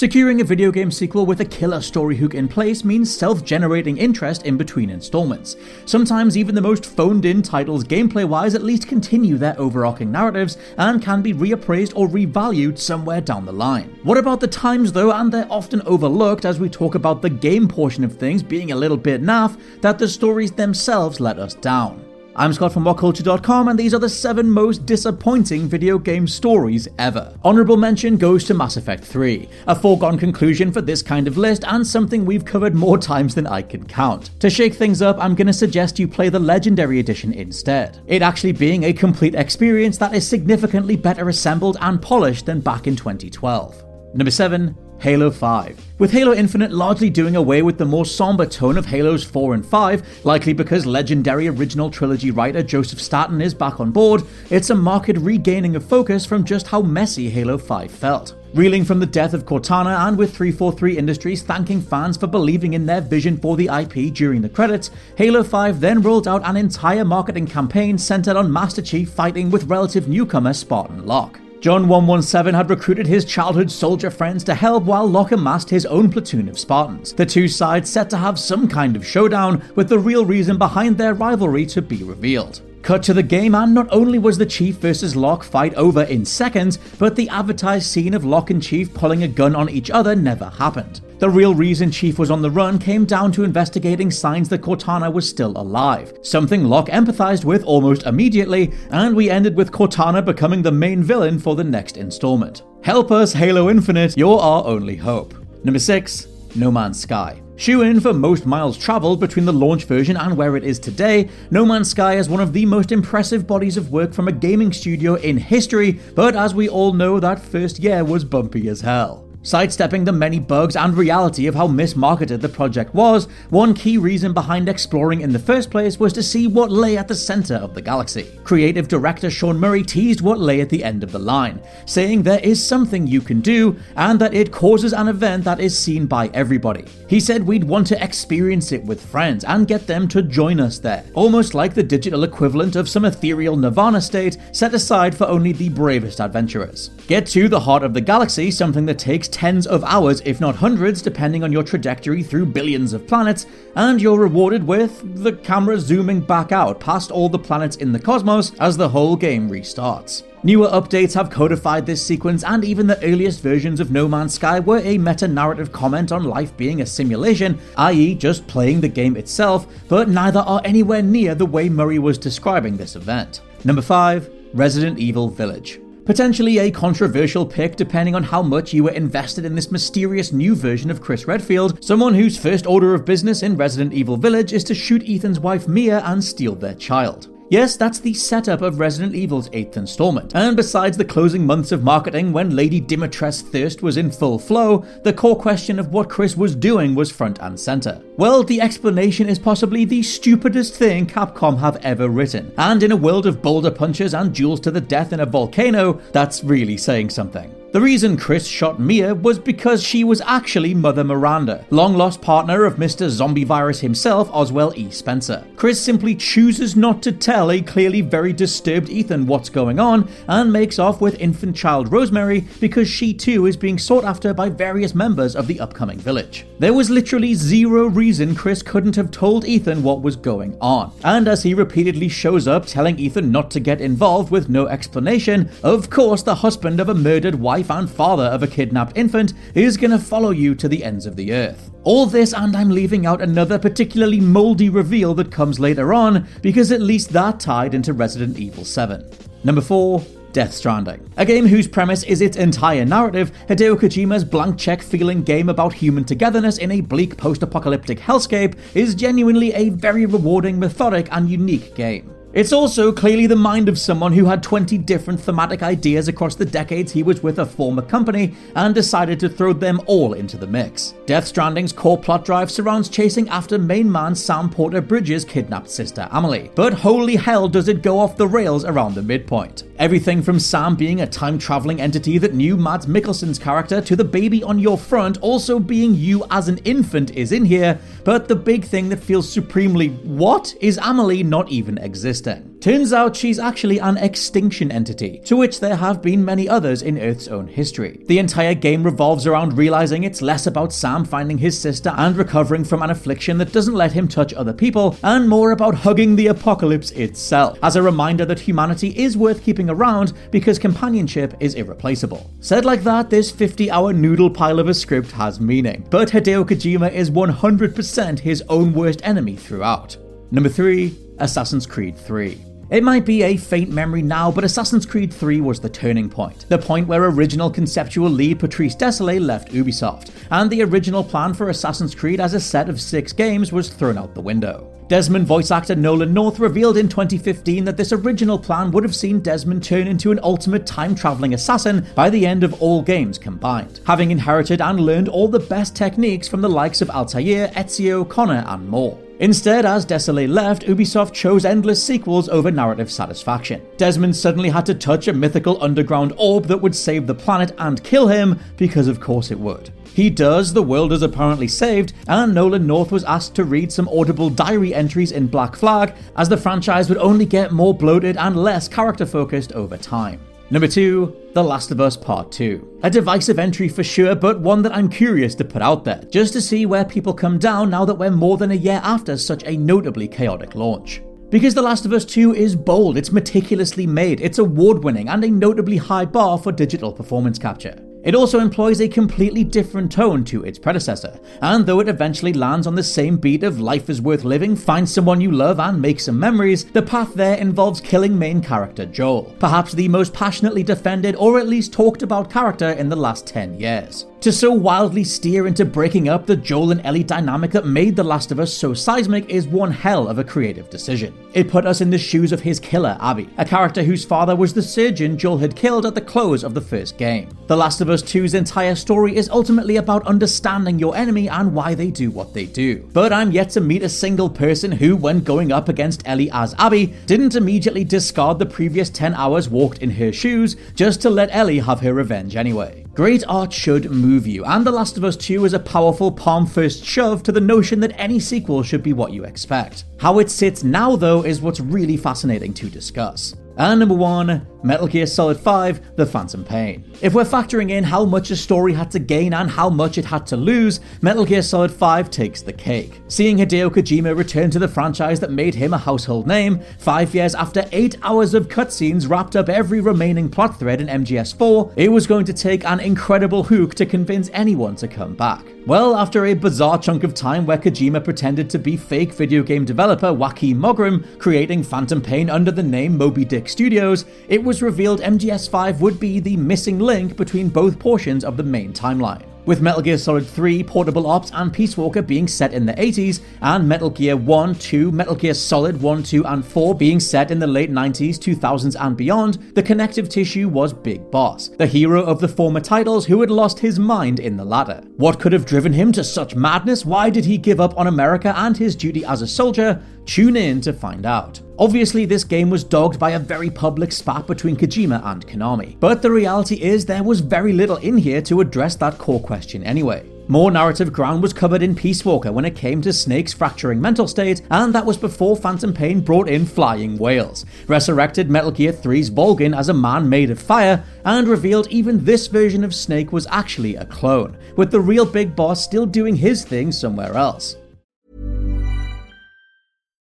Securing a video game sequel with a killer story hook in place means self generating interest in between installments. Sometimes even the most phoned in titles, gameplay wise, at least continue their overarching narratives and can be reappraised or revalued somewhere down the line. What about the times though, and they're often overlooked as we talk about the game portion of things being a little bit naff, that the stories themselves let us down? I'm Scott from WhatCulture.com, and these are the seven most disappointing video game stories ever. Honorable mention goes to Mass Effect 3, a foregone conclusion for this kind of list, and something we've covered more times than I can count. To shake things up, I'm gonna suggest you play the Legendary Edition instead. It actually being a complete experience that is significantly better assembled and polished than back in 2012. Number 7, Halo 5. With Halo Infinite largely doing away with the more somber tone of Halos 4 and 5, likely because legendary original trilogy writer Joseph Staten is back on board, it's a marked regaining of focus from just how messy Halo 5 felt. Reeling from the death of Cortana and with 343 Industries thanking fans for believing in their vision for the IP during the credits, Halo 5 then rolled out an entire marketing campaign centered on Master Chief fighting with relative newcomer Spartan Locke. John 117 had recruited his childhood soldier friends to help while Locke amassed his own platoon of Spartans. The two sides set to have some kind of showdown, with the real reason behind their rivalry to be revealed. Cut to the game, and not only was the Chief versus Locke fight over in seconds, but the advertised scene of Locke and Chief pulling a gun on each other never happened. The real reason Chief was on the run came down to investigating signs that Cortana was still alive, something Locke empathized with almost immediately, and we ended with Cortana becoming the main villain for the next installment. Help us, Halo Infinite, you're our only hope. Number 6, No Man's Sky. Shoe in for most miles traveled between the launch version and where it is today, No Man's Sky is one of the most impressive bodies of work from a gaming studio in history, but as we all know, that first year was bumpy as hell. Sidestepping the many bugs and reality of how mismarketed the project was, one key reason behind exploring in the first place was to see what lay at the center of the galaxy. Creative director Sean Murray teased what lay at the end of the line, saying there is something you can do and that it causes an event that is seen by everybody. He said we'd want to experience it with friends and get them to join us there, almost like the digital equivalent of some ethereal nirvana state set aside for only the bravest adventurers. Get to the heart of the galaxy, something that takes tens of hours, if not hundreds, depending on your trajectory through billions of planets, and you're rewarded with the camera zooming back out past all the planets in the cosmos as the whole game restarts. Newer updates have codified this sequence, and even the earliest versions of No Man's Sky were a meta narrative comment on life being a simulation, i.e., just playing the game itself, but neither are anywhere near the way Murray was describing this event. Number 5 Resident Evil Village. Potentially a controversial pick depending on how much you were invested in this mysterious new version of Chris Redfield, someone whose first order of business in Resident Evil Village is to shoot Ethan's wife Mia and steal their child. Yes, that's the setup of Resident Evil's 8th installment. And besides the closing months of marketing when Lady Dimitrescu's thirst was in full flow, the core question of what Chris was doing was front and center. Well, the explanation is possibly the stupidest thing Capcom have ever written. And in a world of boulder punches and duels to the death in a volcano, that's really saying something. The reason Chris shot Mia was because she was actually Mother Miranda, long lost partner of Mr. Zombie Virus himself, Oswell E. Spencer. Chris simply chooses not to tell a clearly very disturbed Ethan what's going on and makes off with infant child Rosemary because she too is being sought after by various members of the upcoming village. There was literally zero reason Chris couldn't have told Ethan what was going on, and as he repeatedly shows up telling Ethan not to get involved with no explanation, of course the husband of a murdered wife wife and father of a kidnapped infant, is gonna follow you to the ends of the earth. All this, and I'm leaving out another particularly moldy reveal that comes later on, because at least that tied into Resident Evil 7. Number 4, Death Stranding. A game whose premise is its entire narrative, Hideo Kojima's blank check feeling game about human togetherness in a bleak post apocalyptic hellscape, is genuinely a very rewarding, methodic, and unique game. It's also clearly the mind of someone who had 20 different thematic ideas across the decades he was with a former company and decided to throw them all into the mix. Death Stranding's core plot drive surrounds chasing after main man Sam Porter Bridges' kidnapped sister Amelie. But holy hell does it go off the rails around the midpoint. Everything from Sam being a time traveling entity that knew Mads Mikkelsen's character to the baby on your front also being you as an infant is in here, but the big thing that feels supremely what is Amelie not even existing. Turns out she's actually an extinction entity, to which there have been many others in Earth's own history. The entire game revolves around realizing it's less about Sam finding his sister and recovering from an affliction that doesn't let him touch other people, and more about hugging the apocalypse itself, as a reminder that humanity is worth keeping around because companionship is irreplaceable. Said like that, this 50 hour noodle pile of a script has meaning, but Hideo Kojima is 100% his own worst enemy throughout. Number 3 Assassin's Creed 3. It might be a faint memory now, but Assassin's Creed 3 was the turning point. The point where original conceptual lead Patrice Désilets left Ubisoft, and the original plan for Assassin's Creed as a set of six games was thrown out the window. Desmond voice actor Nolan North revealed in 2015 that this original plan would have seen Desmond turn into an ultimate time traveling assassin by the end of all games combined, having inherited and learned all the best techniques from the likes of Altair, Ezio, Connor, and more. Instead, as Désilets left, Ubisoft chose endless sequels over narrative satisfaction. Desmond suddenly had to touch a mythical underground orb that would save the planet and kill him, because of course it would. He does, the world is apparently saved, and Nolan North was asked to read some audible diary entries in Black Flag, as the franchise would only get more bloated and less character focused over time. Number 2, The Last of Us Part 2. A divisive entry for sure, but one that I'm curious to put out there, just to see where people come down now that we're more than a year after such a notably chaotic launch. Because The Last of Us 2 is bold, it's meticulously made, it's award winning, and a notably high bar for digital performance capture. It also employs a completely different tone to its predecessor, and though it eventually lands on the same beat of life is worth living, find someone you love, and make some memories, the path there involves killing main character Joel, perhaps the most passionately defended or at least talked about character in the last 10 years. To so wildly steer into breaking up the Joel and Ellie dynamic that made The Last of Us so seismic is one hell of a creative decision. It put us in the shoes of his killer, Abby, a character whose father was the surgeon Joel had killed at the close of the first game. The Last of Us 2's entire story is ultimately about understanding your enemy and why they do what they do. But I'm yet to meet a single person who, when going up against Ellie as Abby, didn't immediately discard the previous 10 hours walked in her shoes just to let Ellie have her revenge anyway. Great art should move you, and The Last of Us 2 is a powerful palm first shove to the notion that any sequel should be what you expect. How it sits now, though, is what's really fascinating to discuss. And number one, Metal Gear Solid 5 The Phantom Pain. If we're factoring in how much a story had to gain and how much it had to lose, Metal Gear Solid 5 takes the cake. Seeing Hideo Kojima return to the franchise that made him a household name, five years after eight hours of cutscenes wrapped up every remaining plot thread in MGS4, it was going to take an incredible hook to convince anyone to come back. Well, after a bizarre chunk of time where Kojima pretended to be fake video game developer Joakim Mogren, creating Phantom Pain under the name Moby Dick Studios, it was revealed MGS5 would be the missing link between both portions of the main timeline with Metal Gear Solid 3, Portable Ops, and Peace Walker being set in the 80s, and Metal Gear 1, 2, Metal Gear Solid 1, 2, and 4 being set in the late 90s, 2000s, and beyond, the connective tissue was Big Boss, the hero of the former titles who had lost his mind in the latter. What could have driven him to such madness? Why did he give up on America and his duty as a soldier? Tune in to find out. Obviously, this game was dogged by a very public spat between Kojima and Konami, but the reality is there was very little in here to address that core question anyway. More narrative ground was covered in Peace Walker when it came to Snake's fracturing mental state, and that was before Phantom Pain brought in flying whales, resurrected Metal Gear 3's Volgin as a man made of fire, and revealed even this version of Snake was actually a clone, with the real big boss still doing his thing somewhere else.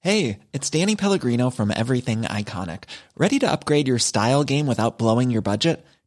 Hey, it's Danny Pellegrino from Everything Iconic. Ready to upgrade your style game without blowing your budget?